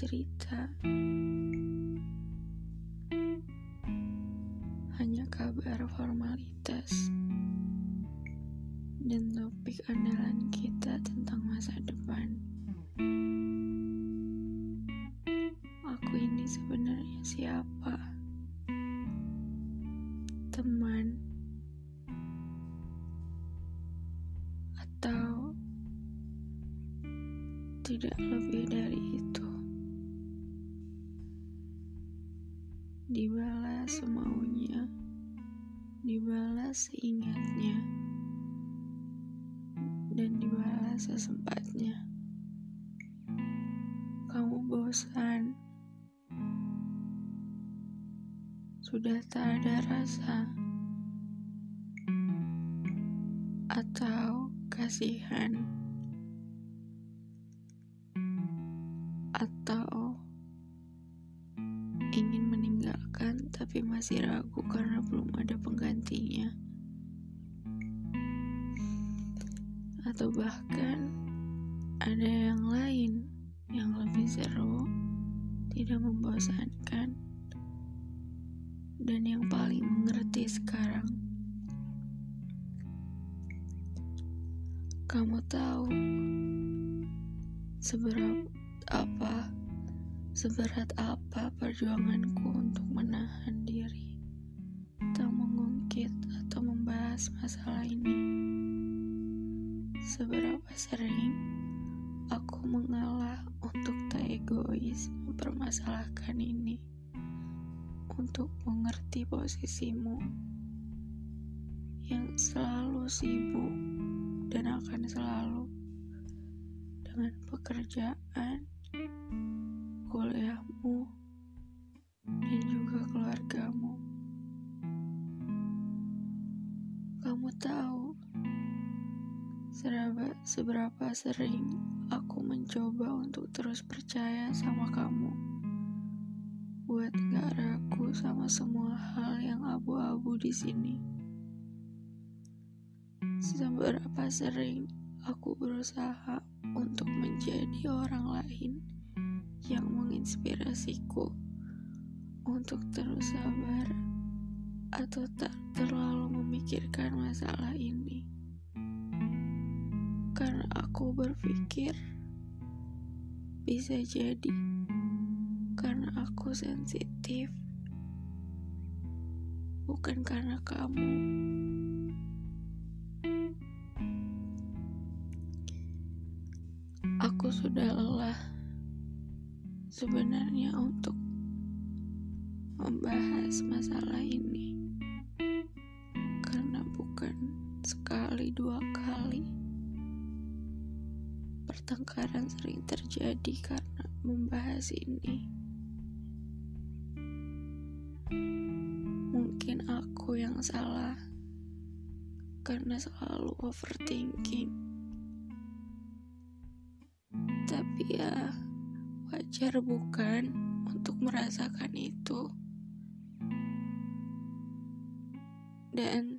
cerita, hanya kabar formalitas dan topik andalan kita tentang masa depan. Aku ini sebenarnya siapa? Teman atau tidak lebih dari seingatnya dan dibalas sesempatnya. Kamu bosan, sudah tak ada rasa, atau kasihan, atau ingin meninggalkan tapi masih ragu karena belum ada tidak membosankan, dan yang paling mengerti sekarang. Kamu tahu seberat apa, seberat apa perjuanganku untuk menahan diri, tak mengungkit atau membahas masalah ini. Seberapa sering aku mengalah untuk tak egois mempermasalahkan ini, untuk mengerti posisimu yang selalu sibuk dan akan selalu dengan pekerjaan, kuliahmu, dan juga keluargamu. Kamu tahu Seberapa, seberapa sering mencoba untuk terus percaya sama kamu. Buat gak ragu sama semua hal yang abu-abu di sini. Seberapa sering aku berusaha untuk menjadi orang lain yang menginspirasiku untuk terus sabar atau tak terlalu memikirkan masalah ini? Karena aku berpikir bisa jadi karena aku sensitif, bukan karena kamu. Aku sudah lelah sebenarnya untuk membahas masalah ini karena bukan sekali dua kali pertengkaran sering terjadi karena membahas ini. Mungkin aku yang salah karena selalu overthinking. Tapi ya, wajar bukan untuk merasakan itu. Dan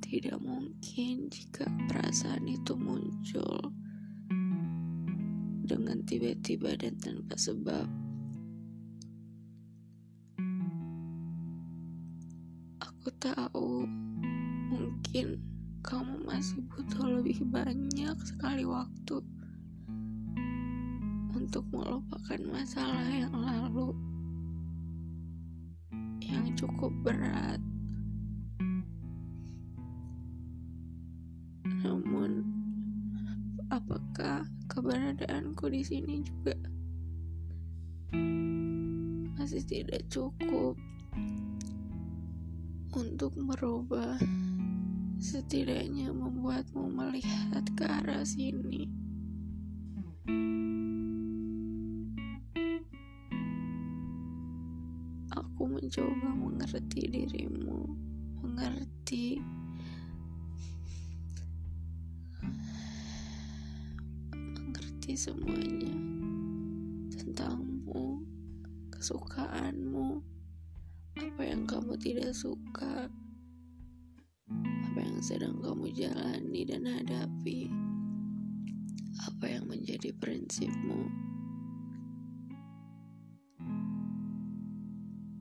tidak mungkin jika perasaan itu muncul dengan tiba-tiba dan tanpa sebab. Aku tahu mungkin kamu masih butuh lebih banyak sekali waktu untuk melupakan masalah yang lalu yang cukup berat. Di sini juga masih tidak cukup untuk merubah setidaknya membuatmu melihat ke arah sini. Aku mencoba mengerti dirimu, mengerti semuanya tentangmu, kesukaanmu, apa yang kamu tidak suka, apa yang sedang kamu jalani dan hadapi, apa yang menjadi prinsipmu.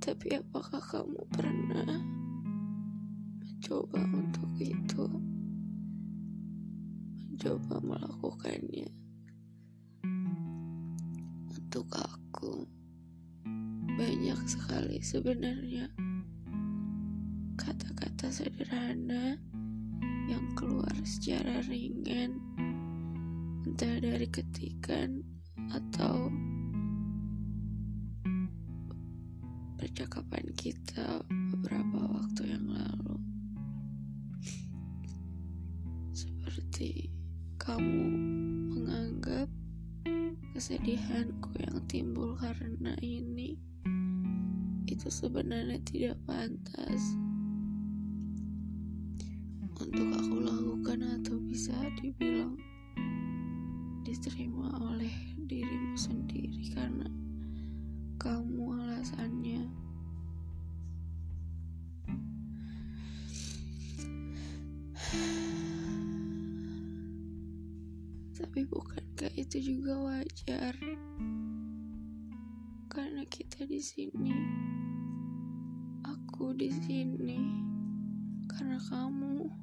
Tapi apakah kamu pernah mencoba untuk itu? Mencoba melakukannya untuk aku. Banyak sekali sebenarnya kata-kata sederhana yang keluar secara ringan entah dari ketikan atau percakapan kita beberapa waktu yang lalu kesedihanku yang timbul karena ini. Itu sebenarnya tidak pantas. Untuk aku lakukan atau bisa dibilang diterima oleh dirimu sendiri karena tapi bukankah itu juga wajar karena kita di sini aku di sini karena kamu.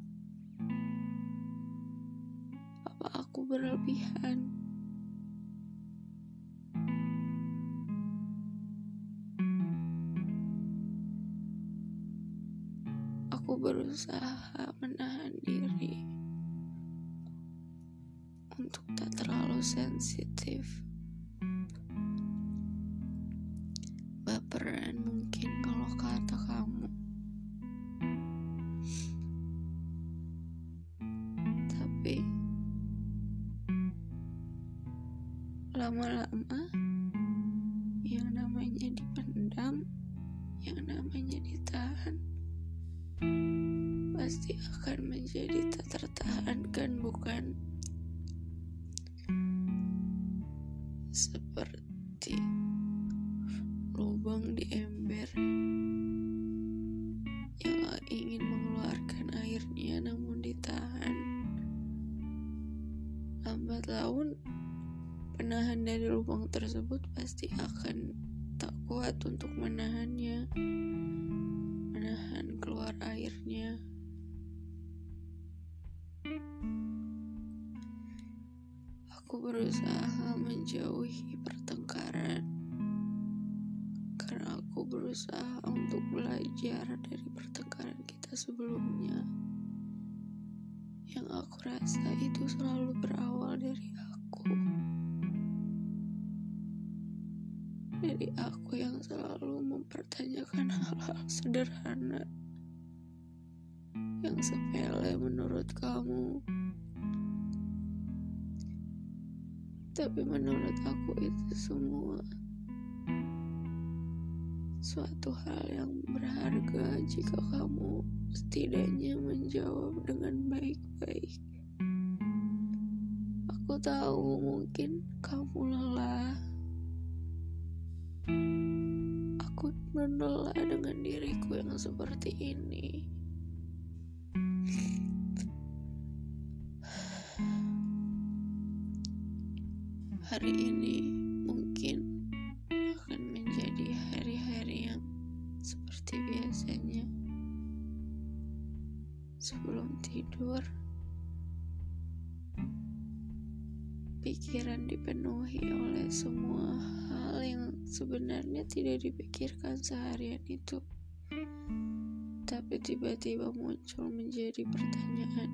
Apa aku berlebihan? Lubang di ember. Yang ingin mengeluarkan airnya namun ditahan. Lambat laun penahan dari lubang tersebut pasti akan tak kuat untuk menahannya menahan keluar airnya. Aku berusaha menjauhi dari pertengkaran kita sebelumnya. Yang aku rasa itu selalu berawal dari aku. Dari aku yang selalu mempertanyakan hal-hal sederhana yang sepele menurut kamu. Tapi menurut aku itu semua suatu hal yang berharga jika kamu setidaknya menjawab dengan baik-baik. Aku tahu mungkin kamu lelah. Aku menela dengan diriku yang seperti ini. Hari ini tidak dipikirkan seharian itu, tapi tiba-tiba muncul menjadi pertanyaan.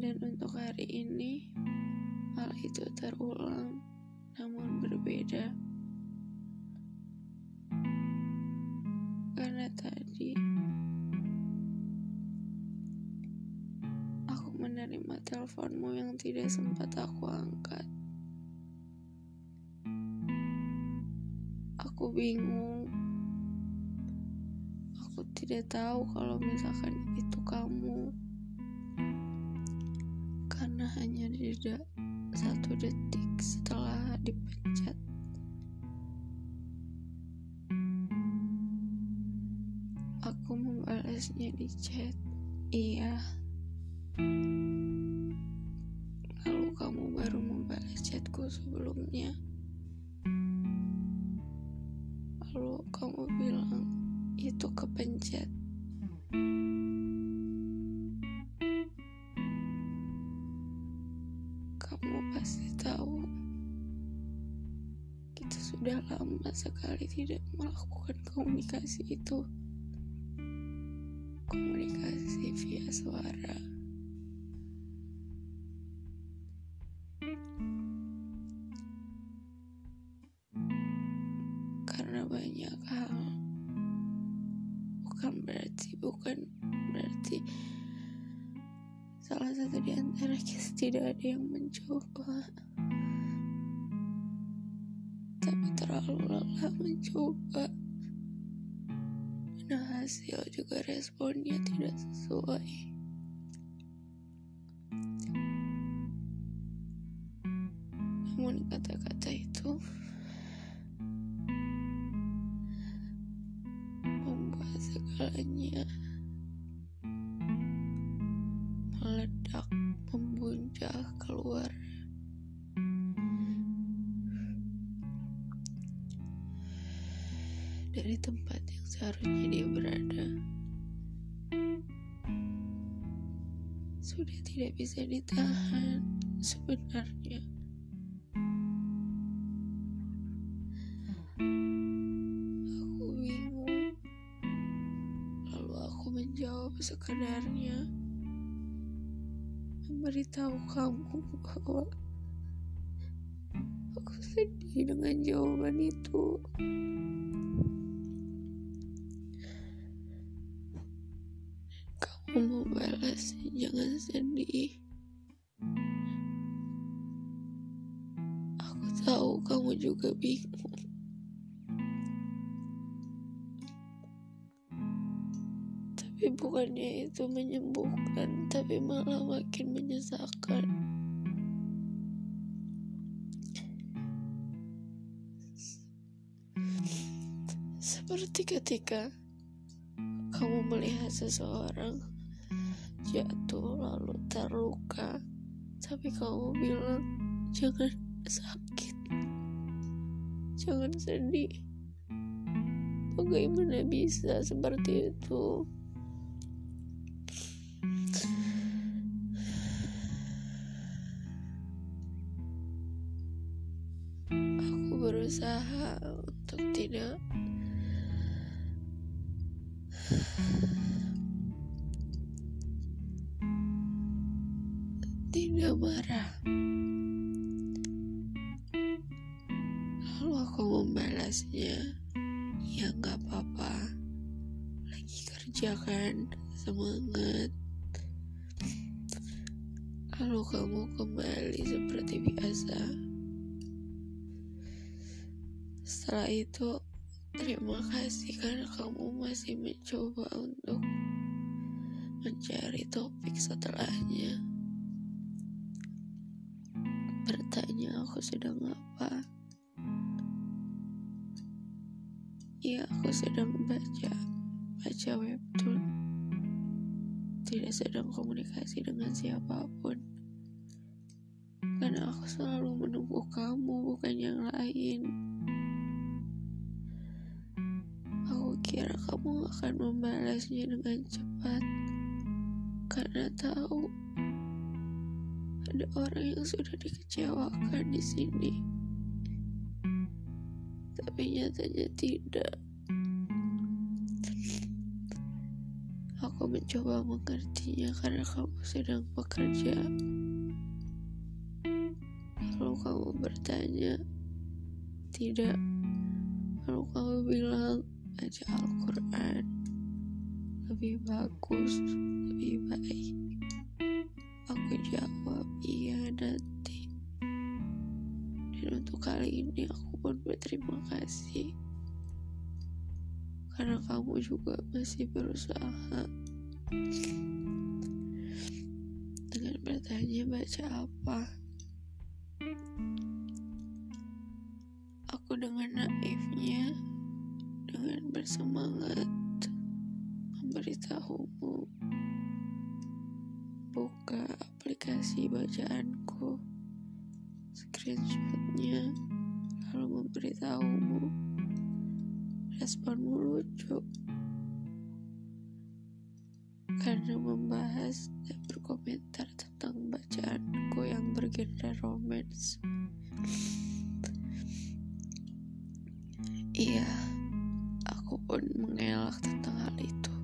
Dan untuk hari ini, hal itu terulang, namun berbeda. Karena tadi aku menerima teleponmu yang tidak sempat aku angkat. Bingung. Aku tidak tahu kalau misalkan itu kamu. Karena hanya tidak satu detik setelah dipencet. Aku membalasnya di chat. Iya. Kita sudah lama sekali tidak melakukan komunikasi itu. Komunikasi via suara. Karena banyak hal, bukan berarti bukan berarti salah satu di antara kita tidak ada yang mencoba, lelah mencoba. Nah hasil juga responnya tidak sesuai. Dari tempat yang seharusnya dia berada. Sudah tidak bisa ditahan sebenarnya. Aku bingung. Lalu aku menjawab sekadarnya. Memberitahu kamu bahwa aku sedih dengan jawaban itu. Itu menyembuhkan, tapi malah makin menyesalkan. Seperti ketika kamu melihat seseorang jatuh lalu terluka, tapi kamu bilang jangan sakit, jangan sedih. Bagaimana bisa seperti itu? Setelah itu, terima kasih karena kamu masih mencoba untuk mencari topik setelahnya. Bertanya aku sedang apa? Ya, aku sedang baca, baca webtoon. Tidak sedang komunikasi dengan siapa pun. Karena aku selalu menunggu kamu, bukan yang lain. Kira kamu akan membalasnya dengan cepat. Karena tahu ada orang yang sudah dikecewakan di sini. Tapi nyatanya tidak. Aku mencoba mengertinya karena kamu sedang bekerja. Lalu kamu bertanya, tidak. Lalu kamu bilang, baca Al-Quran. Lebih bagus, lebih baik. Aku jawab, iya nanti. Dan untuk kali ini aku pun berterima kasih. Karena kamu juga masih berusaha dengan Katanya baca apa? Aku dengan naifnya, dengan bersemangat memberitahumu buka aplikasi bacaanku screenshotnya lalu memberitahumu responmu lucu karena membahas dan berkomentar tentang bacaanku yang bergenre romance. Pun mengelak tentang hal itu.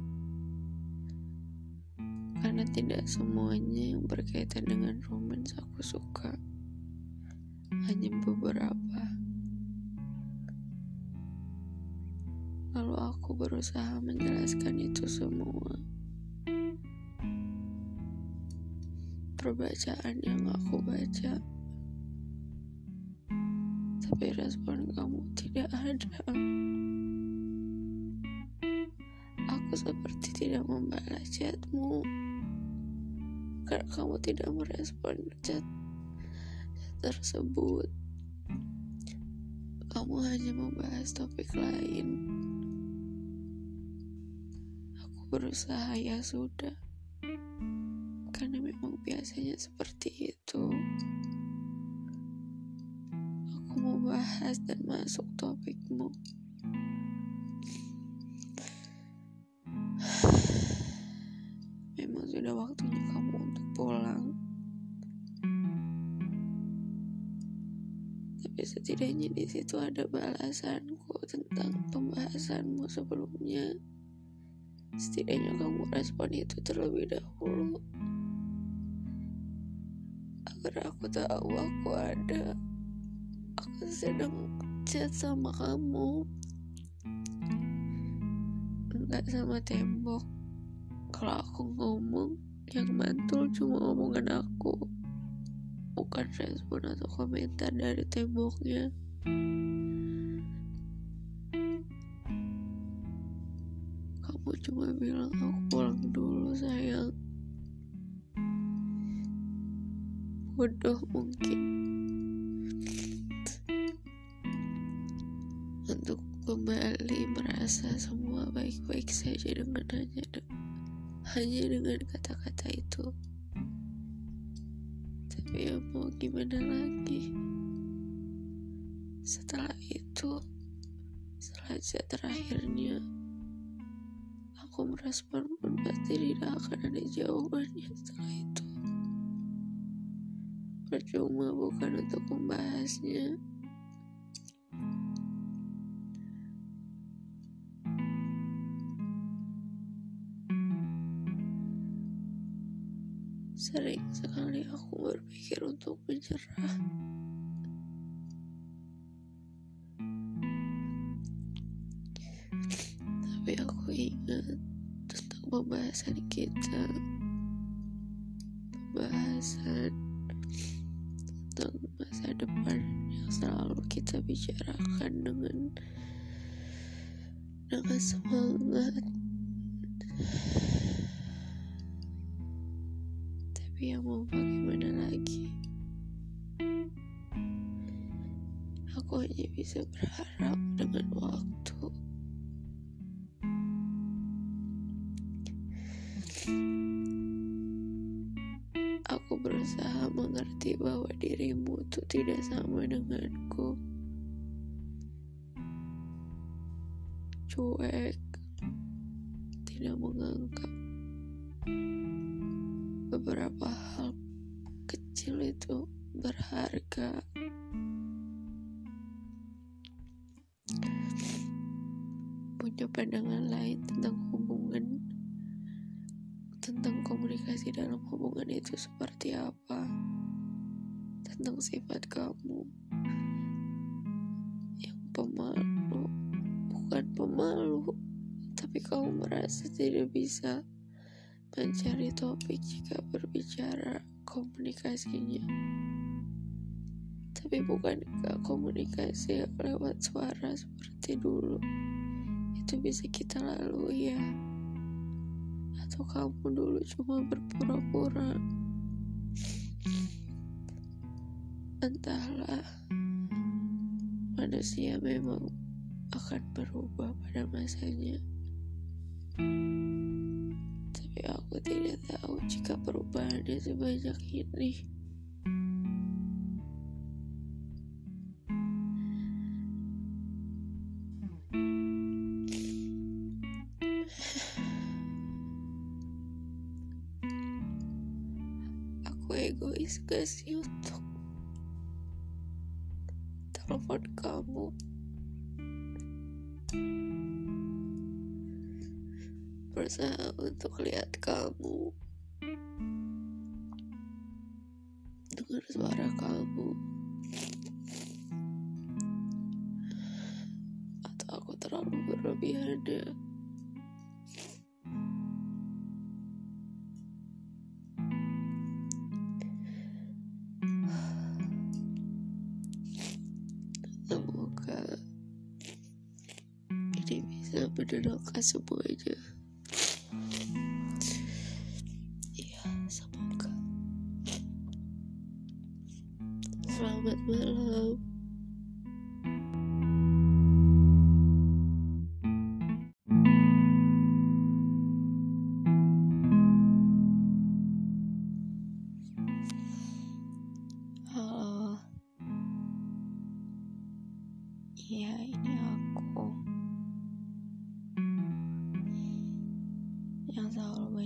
Karena tidak semuanya yang berkaitan dengan romance aku suka. Hanya beberapa. Lalu aku berusaha menjelaskan itu semua. perbacaan yang aku baca tapi respon kamu tidak ada seperti tidak membalas chatmu karena kamu tidak merespon chat, tersebut kamu hanya membahas topik lain aku berusaha ya sudah karena memang biasanya seperti itu. Aku mau bahas dan masuk topikmu. Sudah waktunya kamu untuk pulang. Tapi setidaknya di situ ada balasanku tentang pembahasanmu sebelumnya. Setidaknya kamu respon itu terlebih dahulu agar aku tahu aku ada aku sedang chat sama kamu enggak sama tembok kalau aku ngomong yang mantul cuma omongan aku. Bukan respon atau komentar dari temboknya. Kamu cuma bilang aku pulang dulu sayang. Bodoh mungkin. Untuk kembali merasa semua baik-baik saja dengan hanya hanya dengan kata-kata itu. Tapi ya mau gimana lagi? Setelah itu setelah terakhirnya aku merespon pun pasti tidak akan ada jawabannya setelah itu. Percuma bukan untuk membahasnya. Sering sekali aku berpikir untuk menyerah. Tapi aku ingat tentang pembahasan kita. Pembahasan tentang masa depan yang selalu kita bicarakan dengan dengan semangat mau bagaimana lagi aku hanya bisa berharap dengan waktu Aku berusaha mengerti bahwa dirimu itu tidak sama denganku. Tapi kamu merasa tidak bisa mencari topik jika berbicara komunikasinya. Tapi bukankah komunikasi lewat suara seperti dulu itu bisa kita lalui ya? atau kamu dulu cuma berpura-pura Entahlah, manusia memang akan berubah pada masanya. Tapi aku tidak tahu jika perubahannya sebanyak ini. Berusaha untuk lihat kamu. Dengar suara kamu. Atau aku terlalu berlebihan ya. Semoga ini bisa menenangkan semuanya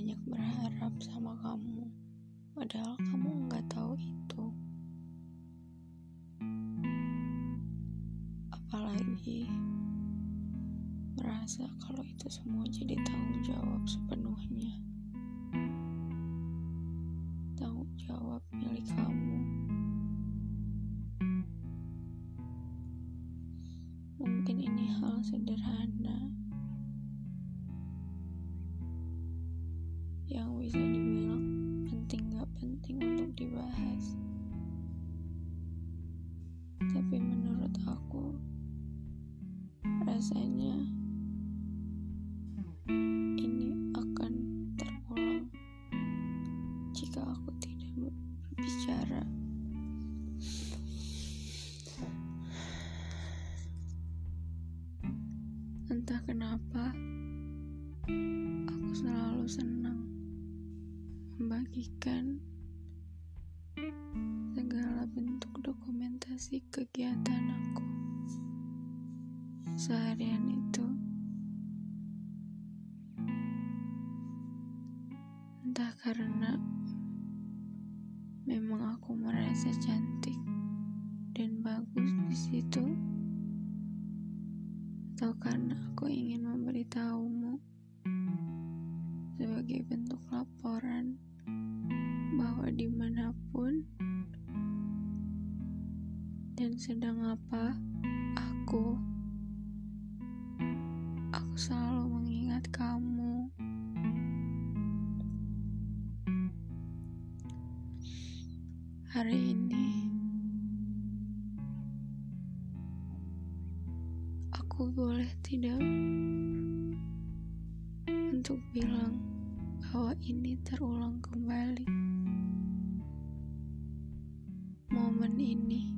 banyak berharap sama kamu, padahal kamu nggak tahu itu. Apalagi merasa kalau itu semua jadi tanggung jawab sepenuhnya. Tanggung jawab milik kamu. Mungkin ini hal sederhana senang membagikan segala bentuk dokumentasi kegiatan aku. Seharian itu, entah karena memang aku merasa cantik bilang bahwa ini terulang kembali. Momen ini,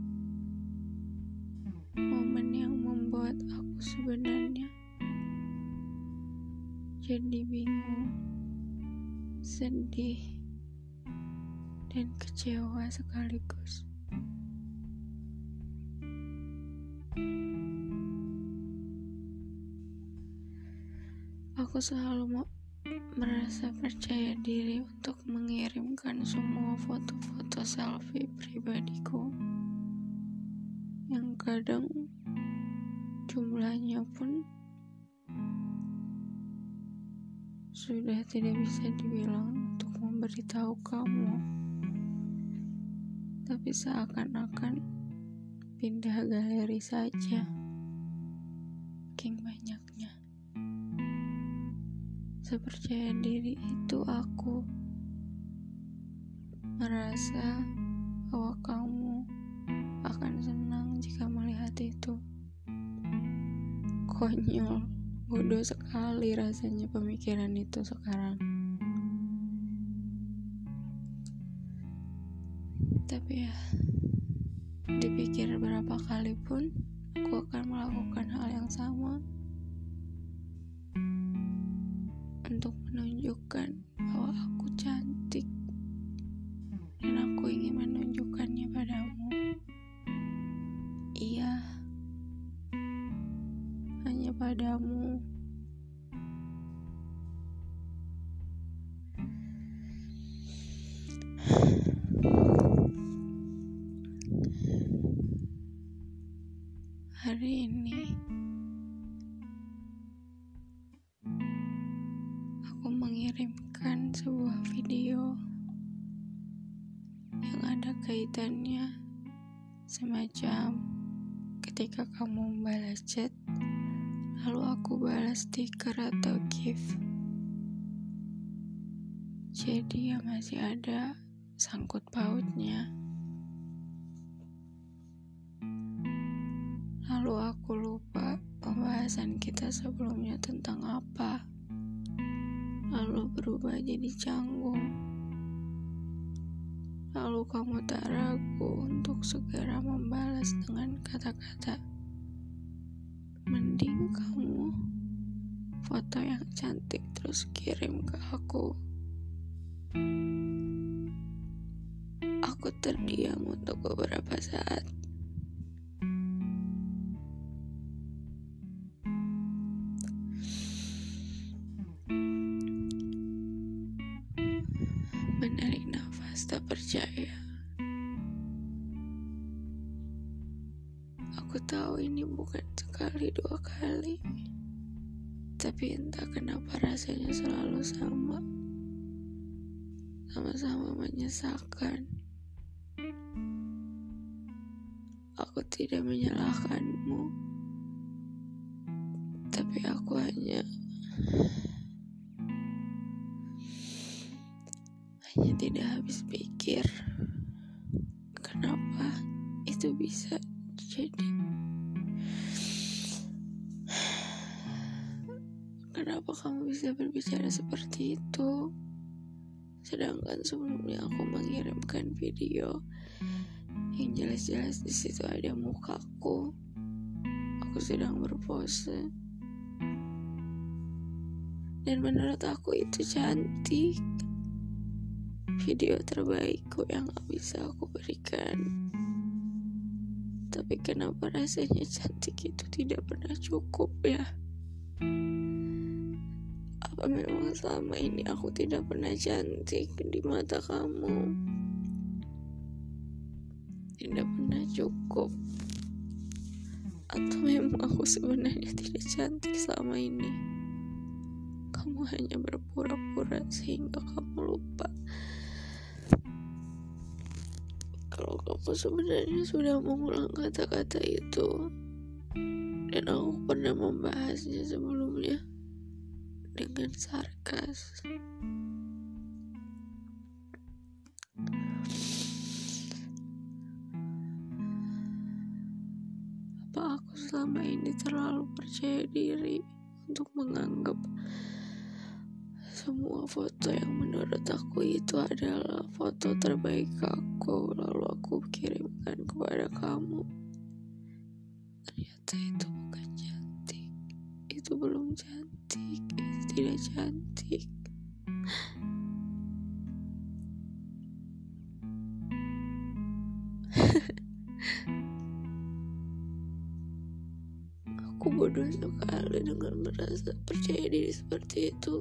momen yang membuat aku sebenarnya jadi bingung, sedih, dan kecewa sekaligus. Aku selalu mau merasa percaya diri untuk mengirimkan semua foto-foto selfie pribadiku. Yang kadang jumlahnya pun sudah tidak bisa dibilang untuk memberitahu kamu. Tapi seakan-akan pindah galeri saja sepercaya diri itu aku. Merasa bahwa kamu akan senang jika melihat itu. Konyol bodoh sekali rasanya pemikiran itu sekarang. Tapi ya dipikir berapa kali pun aku akan melakukan hal yang sama untuk menunjukkan mengirimkan sebuah video yang ada kaitannya semacam ketika kamu membalas chat lalu aku balas stiker atau gif jadi ya masih ada sangkut pautnya Lalu aku lupa pembahasan kita sebelumnya tentang apa. Lalu berubah jadi canggung. Lalu kamu tak ragu untuk segera membalas dengan kata-kata Mending kamu foto yang cantik terus kirim ke aku. Aku terdiam untuk beberapa saat. Tak percaya. Aku tahu ini bukan sekali dua kali, tapi entah kenapa rasanya selalu sama. Sama-sama menyesalkan. Aku tidak menyalahkanmu, di situ ada mukaku aku sedang berpose dan menurut aku itu cantik video terbaikku yang gak bisa aku berikan. Tapi kenapa rasanya cantik itu tidak pernah cukup ya? Apa memang selama ini aku tidak pernah cantik di mata kamu? Tidak pernah cukup. Atau memang aku sebenarnya tidak cantik selama ini? Kamu hanya berpura-pura sehingga kamu lupa kalau kamu sebenarnya sudah mengulang kata-kata itu dan aku pernah membahasnya sebelumnya dengan sarkas selama ini terlalu percaya diri untuk menganggap semua foto yang menurut aku itu adalah foto terbaik aku lalu aku kirimkan kepada kamu. Ternyata itu bukan cantik. Itu belum cantik. Itu tidak cantik diri seperti itu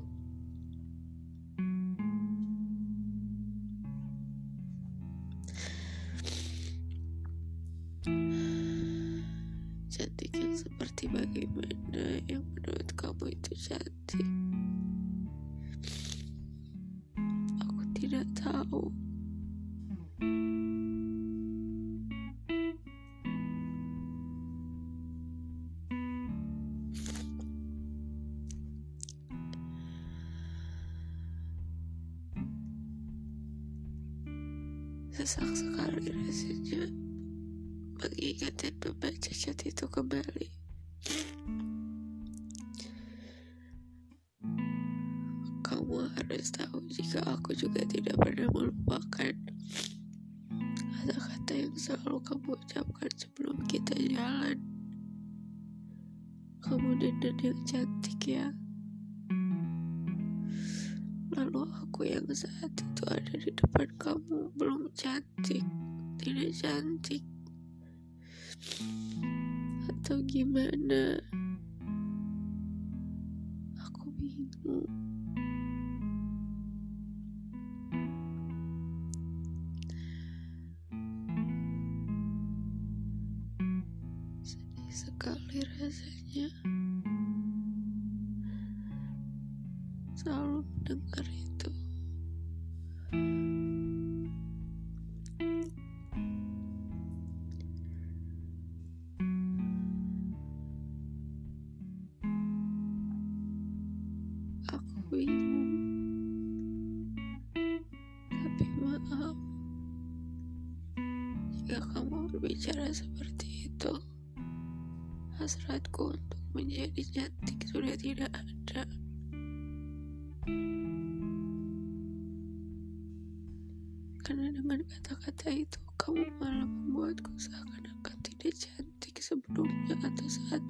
sesak sekali rasanya mengingat dan membaca chat itu kembali. Kamu harus tahu jika aku juga tidak pernah melupakan kata-kata yang selalu kamu ucapkan sebelum kita jalan. Kamu dandan yang cantik ya. Lalu aku yang saat itu ada di depan kamu belum cantik, tidak cantik. Atau gimana? Aku bingung. Hasratku untuk menjadi cantik sudah tidak ada. Karena dengan kata-kata itu, kamu malah membuatku seakan-akan tidak cantik sebelumnya atau saat